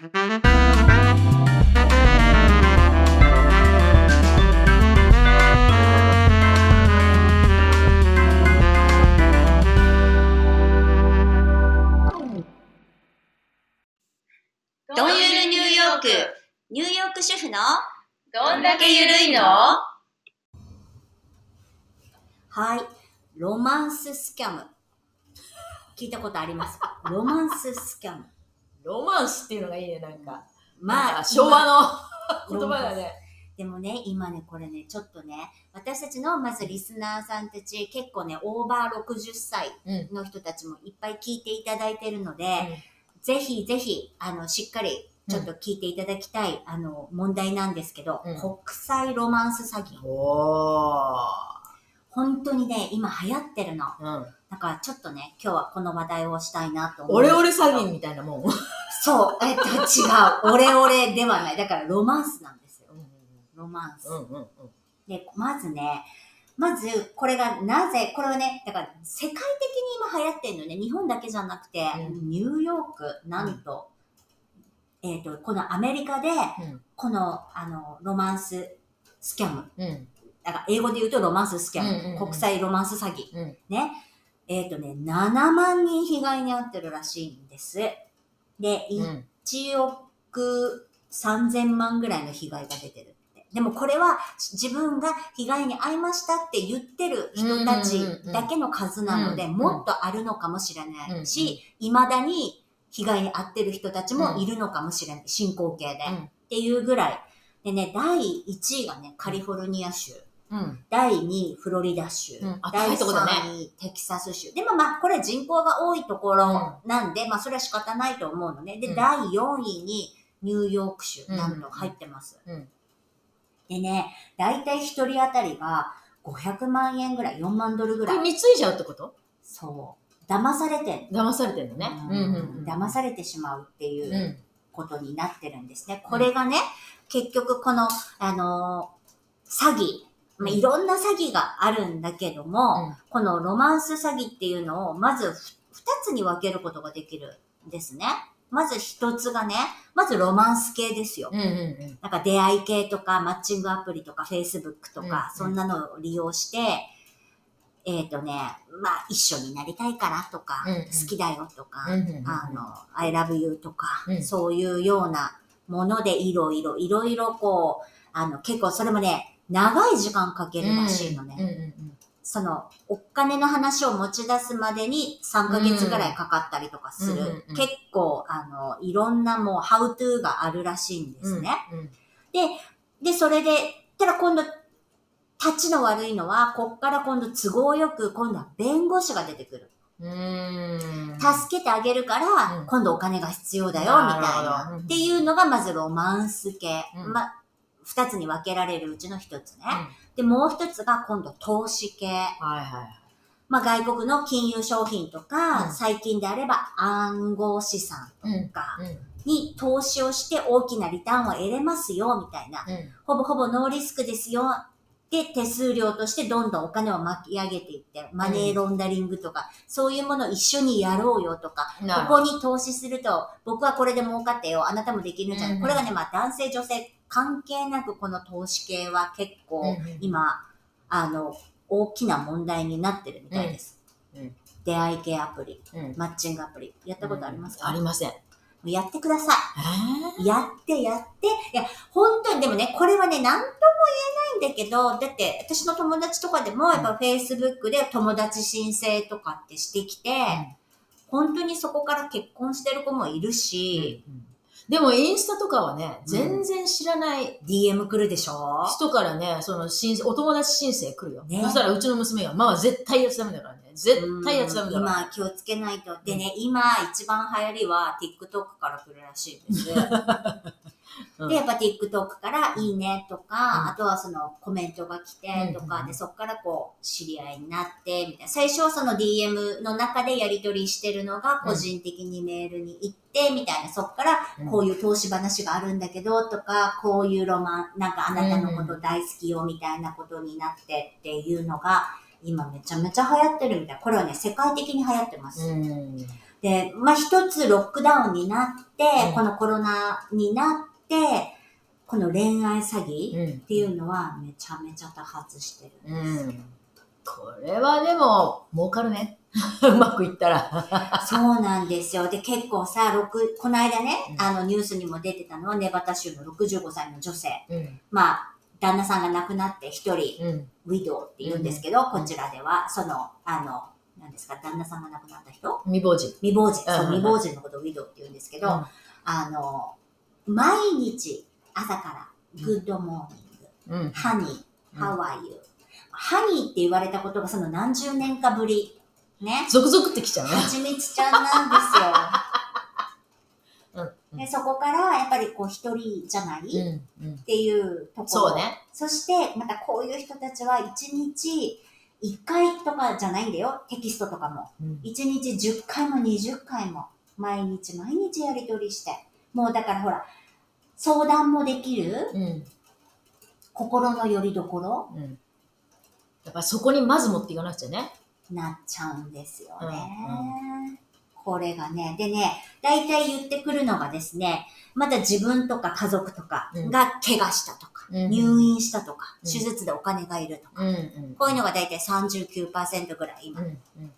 どんゆるニューヨーク、ニューヨーク主婦の？どんだけゆるいの？はい、ロマンススキャム。聞いたことあります？かロマンススキャム。ロマンスっていうのがいいね、なんか。まあ、昭和の今 言葉だね。でもね、今ね、これね、ちょっとね、私たちのまずリスナーさんたち、結構ね、オーバー60歳うん。の人たちもいっぱい聞いていただいてるので、ぜひぜひ、あの、しっかり、ちょっと聞いていただきたい、あの、問題なんですけど、うん国際ロマンス詐欺。お本当にね、今流行ってるの。ー。うん。だからちょっとね、今日はこの話題をしたいなと思う。オレオレ詐欺みたいなもん。そう、えっと、違う。オレオレではない。だからロマンスなんですよ。ロマンス。うんうんうん。で、まずね、まず、これがなぜ、これはね、だから世界的に今流行ってるのね、日本だけじゃなくて、うんニューヨーク、なんと、えっ、と、このアメリカで、うんこの、あの、ロマンススキャム、うん。だから英語で言うとロマンススキャム、うんうんうん国際ロマンス詐欺、うんね。えっ、とね、7万人被害に遭ってるらしいんです。で、うん。1億3000万ぐらいの被害が出てるって。でもこれは自分が被害に遭いましたって言ってる人たちだけの数なので、もっとあるのかもしれないし、未だに被害に遭ってる人たちもいるのかもしれない。進行形で。うんっていうぐらい。でね、第1位がね、カリフォルニア州。うん。第2位、フロリダ州。うんあ第高いとこだね3位、テキサス州。でもまあ、これ人口が多いところなんで、まあ、それは仕方ないと思うのね。で、うん第4位に、ニューヨーク州、うんなんと入ってます。うんでね、だいたい1人当たりが500万円ぐらい、4万ドルぐこれらい。貢いじゃうってこと？そう。騙されてん騙されてんのね。うんうんうん。騙されてしまうっていううんことになってるんですね。これがね、結局この、あのー詐欺、まあ、いろんな詐欺があるんだけども、うんこのロマンス詐欺っていうのを、まずふ二つに分けることができるんですね。まず一つがね、まずロマンス系ですよ。うんうんなんか出会い系とか、マッチングアプリとか、Facebook とか、うんそんなのを利用して、えっ、とね、まあ、一緒になりたいからとか、うんうん好きだよとか、うん。うんうんうん。あの、I love you とか、うんそういうようなものでいろいろ、いろいろこう、あの、結構それもね、長い時間かけるらしいのね。うんうんその、お金の話を持ち出すまでに3ヶ月ぐらいかかったりとかする。うんうんうん結構、あの、いろんなもう、ハウトゥーがあるらしいんでうん。すね。うん。で、で、それで、ただ今度、立ちの悪いのは、こっから今度都合よく、今度は弁護士が出てくる。うーん。助けてあげるから、うん今度お金が必要だよ、みたいな。うんっていうのがまずロマンス系。うんま、二つに分けられるうちの一つね。で、もう一つが今度投資系。はいはい。まあ、外国の金融商品とか、うん最近であれば暗号資産うんとかうん。に投資をして大きなリターンを得れますよ、みたいな。うん。ほぼほぼノーリスクですよ。で、手数料としてどんどんお金を巻き上げていって、マネーロンダリングとか、そういうものを一緒にやろうよとか、ここに投資すると、僕はこれで儲かってよ、あなたもできるんじゃない、うんこれがね、まあ男性女性関係なくこの投資系は結構うん今、あの、大きな問題になってるみたいです。うんうん出会い系アプリ、うん。マッチングアプリ、やったことありますか、ありません。やってくださえい。やってやって。いや、本当にでもね、これはね、なんとも言えないんだけど、だって私の友達とかでも、やっぱ Facebook で友達申請とかってしてきて、本当にそこから結婚してる子もいるし、でもインスタとかはね、全然知らない、DM 来るでしょ？人からね、その申請、お友達申請来るよ。ねそしたらうちの娘が、まあ絶対やっちゃダメだからね。絶対やっちゃダメだから。今気をつけないと。でね、今一番流行りは TikTok から来るらしいです。うんで、やっぱ TikTok からいいねとか、うんあとはそのコメントが来てとか、うんで、そこからこう知り合いになって、みたいな。最初はその DM の中でやり取りしてるのが個人的にメールに行って、みたいな。そこからこういう投資話があるんだけど、とか、こういうロマン、なんかあなたのこと大好きよ、みたいなことになってっていうのが、今めちゃめちゃ流行ってるみたい。これはね、世界的に流行ってます。うん。で、まあ一つロックダウンになって、うんこのコロナになって、この恋愛詐欺うんっていうのはめちゃめちゃ多発してるんですよ。うん。これはでも、儲かるね。うまくいったら。そうなんですよ。で、結構さ、六この間ね、うんあのニュースにも出てたのは、ネバタ州の65歳の女性。うん。まあ、旦那さんが亡くなって一人、うん。 widow って言うんですけど、んこちらでは、その、あの、何ですか、旦那さんが亡くなった人？未亡人。未亡人。そう、うん未亡人のことを widow って言うんですけど、うんあの、毎日朝から、うん good morning、うん。 honey、うん how are you。honey って言われたことがその何十年かぶり。ね。続々ってきちゃうね。はちみつちゃんなんですよ。うん。でそこからやっぱりこう一人じゃない、っうん。うん。ていうところ。そうね。そしてまたこういう人たちは一日一回とかじゃないんだよ。テキストとかも。うん。一日10回も20回も毎日毎日やり取りして。もうだからほら、相談もできる？うん。心の拠り所？うん。やっぱそこにまず持っていかなくちゃね。なっちゃうんですよね。うんこれがね、でね、大体言ってくるのがですね、まだ自分とか家族とかが怪我したとか、うん入院したとか、うん手術でお金がいるとか、うん。うん。こういうのが大体39%ぐらい今。うん。うん。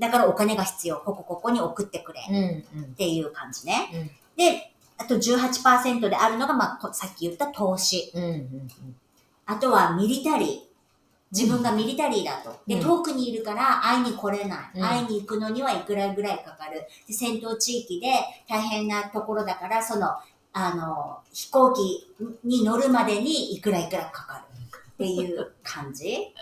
だからお金が必要、ここここに送ってくれうん。うんっ。ていう感じね。うんで、あと18%であるのが、まあ、こさっき言った投資。うん。うん。あとはミリタリー。自分がミリタリーだと。で、うん遠くにいるから会いに来れない。うん会いに行くのにはいくらぐらいかかる。で、戦闘地域で大変なところだから、その、あの、飛行機に乗るまでにいくらいくらかかる。っていう感じ。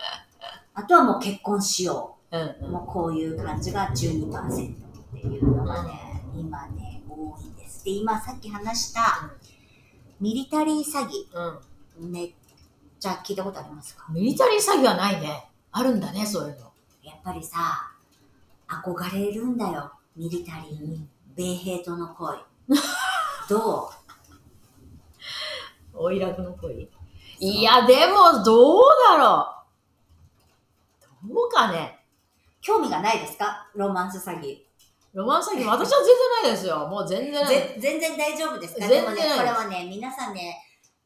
あとはもう結婚しようん。う。もうこういう感じが12%っていうのがね、今ね、多いです。で、今さっき話したミリタリー詐うん。欺。めっちゃ聞いたことありますか？ミリタリー詐欺はないね。あるんだね、そういうの。やっぱりさ、憧れるんだよ、ミリタリーに。米兵との恋。どおいらくの恋いや、でも、どうだろう。どうかね。う興味がないですか？ロマンス詐欺。ロマンス詐欺、私は全然ないですよ。もう全然ない。ぜ全然大丈夫ですか？全然でもね、これはね、皆さんね、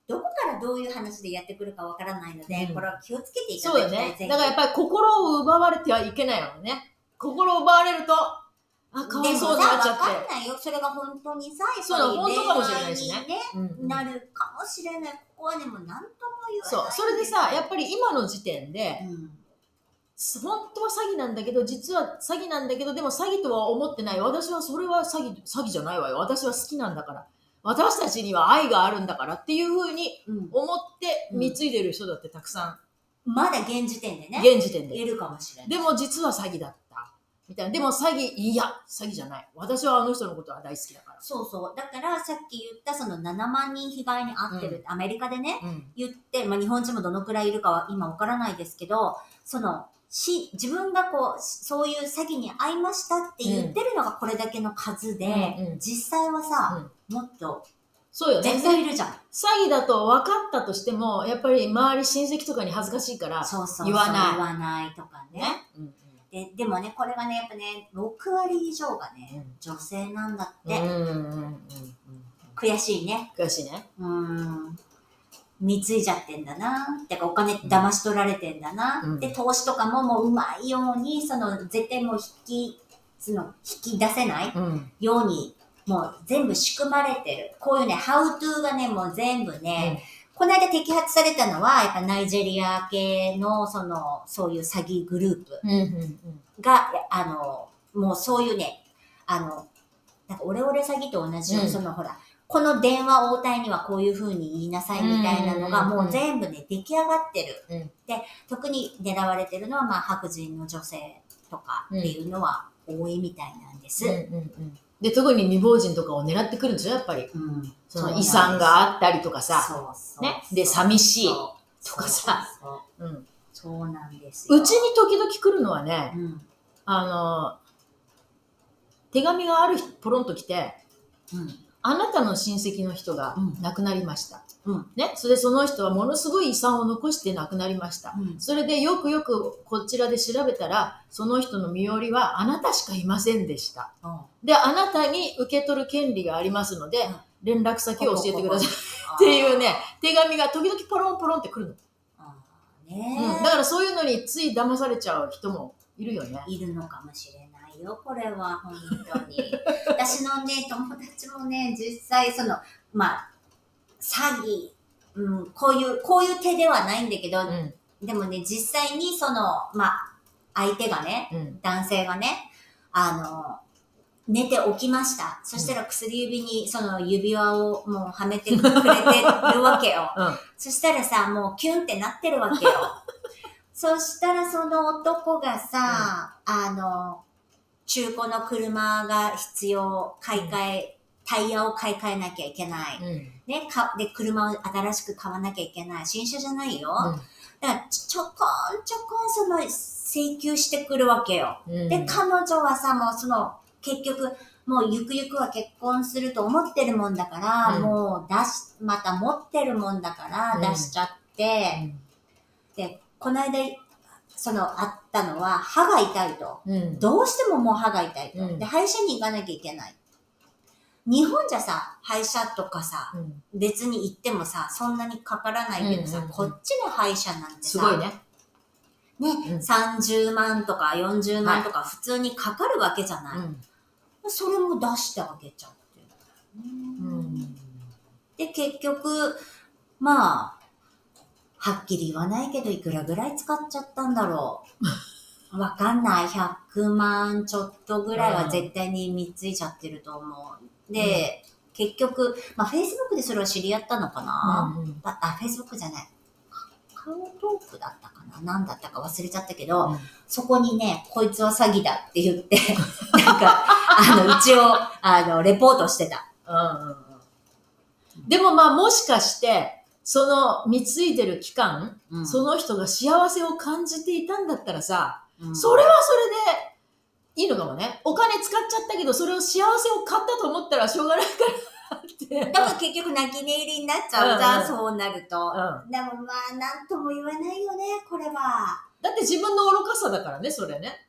どこからどういう話でやってくるかわからないので、うんこれは気をつけていただきたい。ね。だからやっぱり心を奪われてはいけないわね。心を奪われると、あ、かわいそうになっちゃっでもさわかんて。ないよ。それが本当にさ、そうだ本当かもしれないしねうんうんなるかもしれない。ここはね、もう何とも言わない。そう。それでさ、やっぱり今の時点で、うん本当は詐欺なんだけど、実は詐欺なんだけど、でも詐欺とは思ってない。私はそれは詐欺、詐欺じゃないわよ。私は好きなんだから。私たちには愛があるんだからっていうふうにうん思って貢いでる人だってたくさまだ現時点でん、ね、現時点で。いるかもしれない。でも実は詐欺だった。みたいな。でも詐欺、いや、詐欺じゃない。私はあの人のことは大好きだから。そうそう。だからさっき言ったその7万人被害に遭ってる、アメリカでね、うん。言って、まあ日本人もどのくらいいるかは今わからないですけど、その、し、自分がこう、そういう詐欺に遭いましたって言ってるのがこれだけの数で、うんうん実際はさ、もっとそうよね。絶対いるじゃん。詐欺だと分かったとしても、やっぱり周り親戚とかに恥ずかしいから、そうそうそう。言わない言わないとかね。ね。うんで、でもね、これがね、やっぱね、6割以上がね、うん女性なんだっうん。て。うんうんうんうん。悔しいね。悔しいね。うーん。貢いじゃってんだな。てかお金騙し取られてんだな。うんで、投資とかももううまいように、その、絶対もう引き、その、引き出せないうん。ように、もう全部仕組まれてる。こういうね、ハウトゥーがね、もう全部ね、この間摘発されたのは、やっぱナイジェリア系の、その、そういう詐欺グループうんうんうん。が、あの、もうそういうね、あの、なんかオレオレ詐欺と同じように、うんそのほら、この電話応対にはこういう風に言いなさいみたいなのがうんもう全部ね、出来上がってる。うんで、特に狙われてるのは、まあ、白人の女性とかっていうのは多いみたいなんです。うんうんうん。で、特に未亡人とかを狙ってくるんですよ、やっぱり。うんその遺産があったりとかさ。そうそうねで寂しいとかさそうそううん。そうなんですよ。うちに時々来るのはね、うん。あの、手紙がある日、ポロンと来て、うん。あなたの親戚の人がうん亡くなりました。うんね？それでその人はものすごい遺産を残して亡くなりました。うんそれでよくよくこちらで調べたら、その人の身寄りはあなたしかいませんでした。で、あなたに受け取る権利がありますので、連絡先を教えてください っていうね、手紙が時々ポロンポロンってくるの。ねうん、だからそういうのについ騙されちゃう人もいるよね。いるのかもしれないよ、これは、本当に。私のね、友達もね、実際、その、まあ、詐欺、うん、こういう、こういう手ではないんだけど、うん。でもね、実際にその、まあ、相手がね、うん。男性がね、あの、寝て起きました。そしたら薬指にその指輪をもうはめてくれてるわけよ。うん。そしたらさ、もうキュンってなってるわけよ。そしたらその男がさ、あの、中古の車が必要、買い替え、タイヤを買い替えなきゃいけない。うん。ね、かで、車を新しく買わなきゃいけない。新車じゃないよ。うんだからちちょこんちょこんその請求してくるわけよ。うんで、彼女はさ、もうその、結局、もうゆくゆくは結婚すると思ってるもんだから、うんもう出し、また持ってるもんだからうん出しちゃって、で、この間、その、あったのは、歯が痛いと。うん。どうしてももう歯が痛いと。うんで、歯医者に行かなきゃいけない。日本じゃさ、歯医者とかさ、うん別に行ってもさ、そんなにかからないけどさ、うんうんうんこっちの歯医者なんてさ、すごいね。ね、うん30万とか40万とか普通にかかるわけじゃない。うん。それも出してあげちゃって。うん。で、結局、まあ、はっきり言わないけど、いくらぐらい使っちゃったんだろう。わかんない。100万ちょっとぐらいは絶対に見ついちゃってると思う。で、結局、まあ、Facebook でそれは知り合ったのかな、うんあ、あ、Facebook じゃない。カカオトークだったかな？何だったか忘れちゃったけど、うんそこにね、こいつは詐欺だって言って、なんか、あの、一応、あの、レポートしてた。うんうんうんでもまあもしかして、その貢いでる期間、うんその人が幸せを感じていたんだったらさ、うんそれはそれでいいのかもね。お金使っちゃったけど、それを幸せを買ったと思ったらしょうがないからって。だから結局泣き寝入りになっちゃうじゃん、うんうんそうなると。うんでもまあ、なんとも言わないよね、これは。だって自分の愚かさだからね、それね。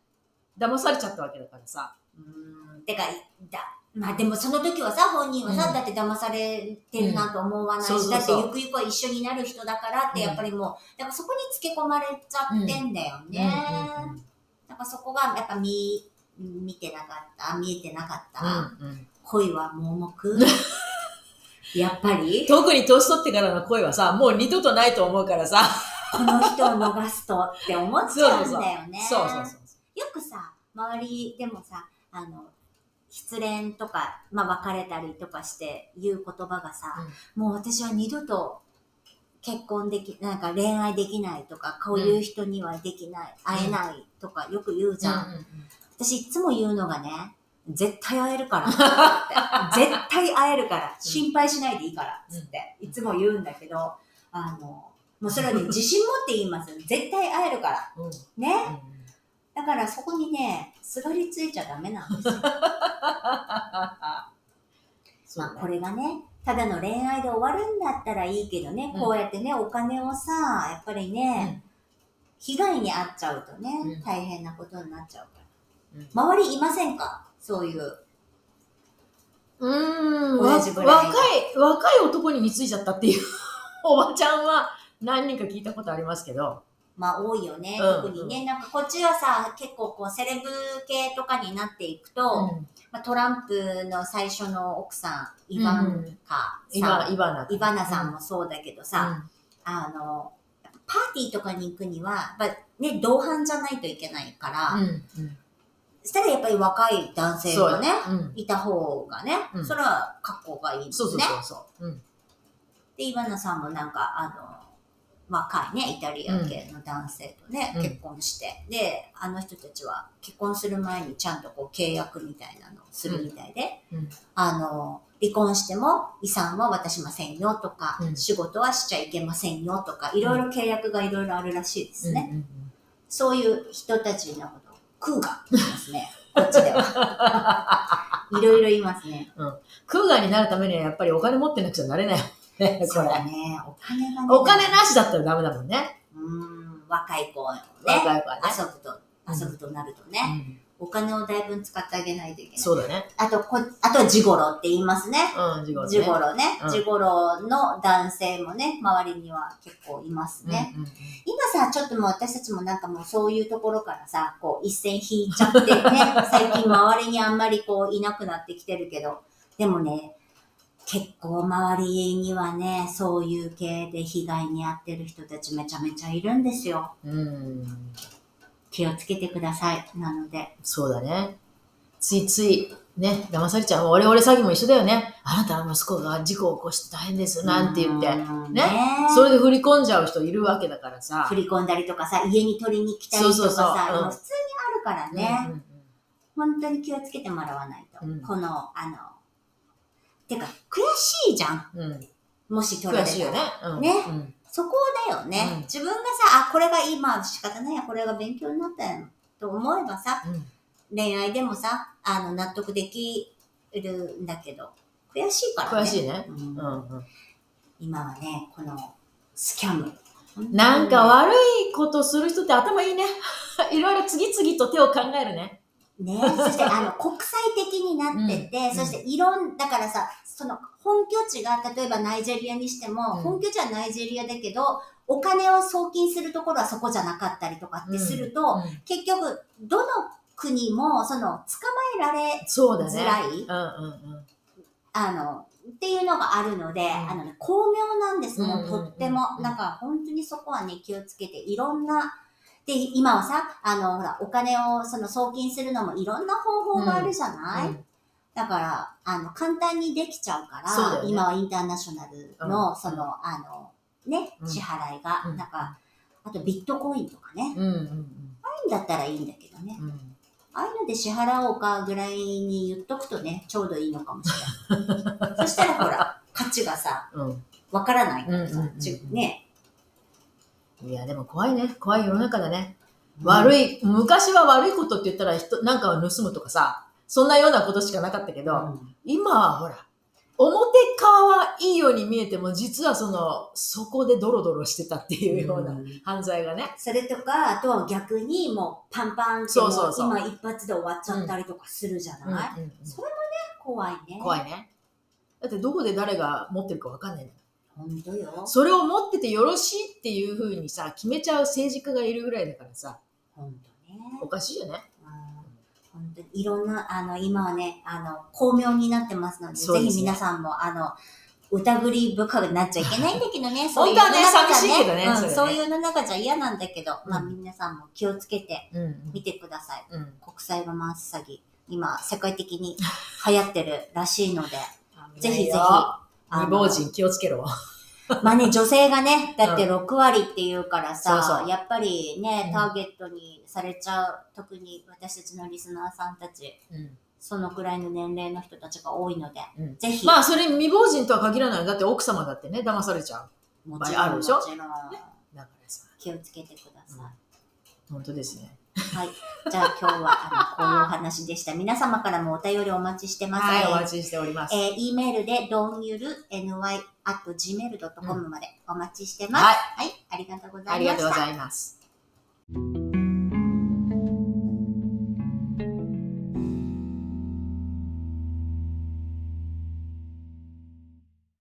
騙されちゃったわけだからさ。うーん、てか、だ、まあでもその時はさ、本人はさ、うんだって騙されてるなと思わないし、うんだってゆくゆくは一緒になる人だからって、うんやっぱりもう、だからそこにつけ込まれちゃってんだよね。うんうんうんだからそこがやっぱ見、見てなかった、見えてなかった。うん恋は盲目？やっぱり？特に年取ってからの恋はさ、もう二度とないと思うからさ。この人を逃すとって思っちゃうんだよね。そうそうそう。よくさ、周りでもさ、あの、失恋とか、まあ別れたりとかして言う言葉がさ、もう私は二度と結婚でき、なんか恋愛できないとか、こういう人にはできない、会えないとかよく言うじゃん。うんうんうん私いつも言うのがね、絶対会えるから。絶対会えるから。心配しないでいいから。つって。いつも言うんだけど、あの、もうそれはね、自信持って言います。絶対会えるから。うんね？だからそこにね、すがりついちゃダメなんですよ。まあこれがね、ただの恋愛で終わるんだったらいいけどね、うんこうやってね、お金をさ、やっぱりね、被害に遭っちゃうとね、うん大変なことになっちゃうから。うん周りいませんか？そういう。うーん、若い、若い男に貢いじゃったっていう おばちゃんは何人か聞いたことありますけど。まあ多いよね、うん特にね。なんかこっちはさ、結構こうセレブ系とかになっていくと、うん。まあ、トランプの最初の奥さん、イバンカさん、イバナ。イバナさんもそうだけどさ、うん。あの、パーティーとかに行くには、やっぱね、同伴じゃないといけないから、したらやっぱり若い男性がね、うん。いた方がね、うん。それは格好がいいですね。そうそうそうそう。うん。で、イバナさんもなんか、あの、若いね、イタリア系の男性とね、うん。結婚して、で、あの人たちは結婚する前にちゃんとこう契約みたいなのをするみたいで、うん。あの、離婚しても遺産は渡しませんよとか、うん。仕事はしちゃいけませんよとか、いろいろ契約がいろいろあるらしいですね。そういう人たちのことを、クーガって言いますね、こっちでは。いろいろ言いますね。クーガーになるためにはやっぱりお金持ってなくちゃなれない。よね、これ。ね。お金がね。お金なしだったらダメだもんね。うん、若い子ね。若い子はね遊ぶと、遊ぶとなるとね。お金をだいぶ使ってあげないといけない。そうだね。あと、こ、あとはジゴロって言いますね。うん、ジゴロね。ジゴロねう。んジゴロの男性もね、周りには結構いますね。うんうんうん今さ、ちょっともう私たちもなんかもうそういうところからさ、こう一線引いちゃってね、最近周りにあんまりこういなくなってきてるけど、でもね、結構周りにはね、そういう系で被害に遭ってる人たちめちゃめちゃいるんですよ。うん。気をつけてください。なので。そうだね。ついつい、ね、騙されちゃう。俺俺詐欺も一緒だよね。あなたの息子が事故を起こして大変です。なんて言って。うんねねそれで振り込んじゃう人いるわけだからさ。振り込んだりとかさ、家に取りに来たりとかさ、そうそうそううん今普通にあるからね。うんうん本当に気をつけてもらわないと。うんこの、あの、てか、悔しいじゃん。うん。うんもし取られたら。悔しいよね。うんねうんそこだよね、うん自分がさ、あ、これが今仕方ないや、これが勉強になったやんと思えばさ、うん恋愛でもさ、あの、納得できるんだけど、悔しいからね。悔しいね。うんうんうん今はね、このスキャム。なんか悪いことする人って頭いいね。いろいろ次々と手を考えるね。ね、そしてあの国際的になってて、うん。そしていろんだからさその本拠地が例えばナイジェリアにしても、うん。本拠地はナイジェリアだけどお金を送金するところはそこじゃなかったりとかってすると、うん。結局どの国もその捕まえられそうだね。づらいうんうんうん。あのっていうのがあるので、ん。あのね、巧妙なんです、もうとっても。だから本当にそこはね、気をつけて、いろんな、で、今はさ、あの、ほら、お金をその送金するのもいろんな方法があるじゃない、うん。だから、あの、簡単にできちゃうから、ね。今はインターナショナルの、うんその、あの、ね、うん。支払いが、うん。なんか、あとビットコインとかね、うんうんだったらいいんだけどね。うん。うん。ああいうので支払おうかぐらいに言っとくとね、ちょうどいいのかもしれない。そしたらほら、価値がさ、うん。わからないからさ、うんうんうんうん。ちね。いや、でも怖いね。怖い世の中だね。悪い、昔は悪いことって言ったら人、なんかを盗むとかさ、そんなようなことしかなかったけど、うん今はほら、表側はいいように見えても、実はその、そこでドロドロしてたっていうようなうん犯罪がね。それとか、あとは逆にもうパンパンってもそうそうそう今一発で終わっちゃったりとかするじゃうんうんない、うんそれもね、怖いね。い。怖いね。だってどこで誰が持ってるかわかんないんだよ本当よ。それを持っててよろしいっていうふうにさ、決めちゃう政治家がいるぐらいだからさ、本当ね。おかしいよね。うん本当にいろんな、あの、今はね、あの、巧妙になってますので、ですねぜひ皆さんも、あの、疑り深くなっちゃいけないんだけどね。そういう世の中じゃ寂しいねうんそれねそういう世の中じゃ嫌なんだけど、まあうん皆さんも気をつけてうん見てください。うん。うん。国際ロマンス詐欺。今、世界的に流行ってるらしいので、ぜひぜひ。あ未の亡人気をつけろ。まあね、女性がね、だって6割っていうからさ、そうそう。やっぱりねう、ん。ターゲットにされちゃう、特に私たちのリスナーさんたち、うん。そのくらいの年齢の人たちが多いので、うん。ぜひ、まあ、それ未亡人とは限らない。だって奥様だってね、騙されちゃう。もちろん、あるでしょ？もちろん、だからさ、気をつけてください。本当ですね。はい。じゃあ今日は、あの、こういうお話でした。皆様からもお便りお待ちしてます。はい、おえー待ちしております。えー、e メールで、どんゆる ny.gmail.com までお待ちしてます。はいはい。ありがとうございました。ありがとうございます。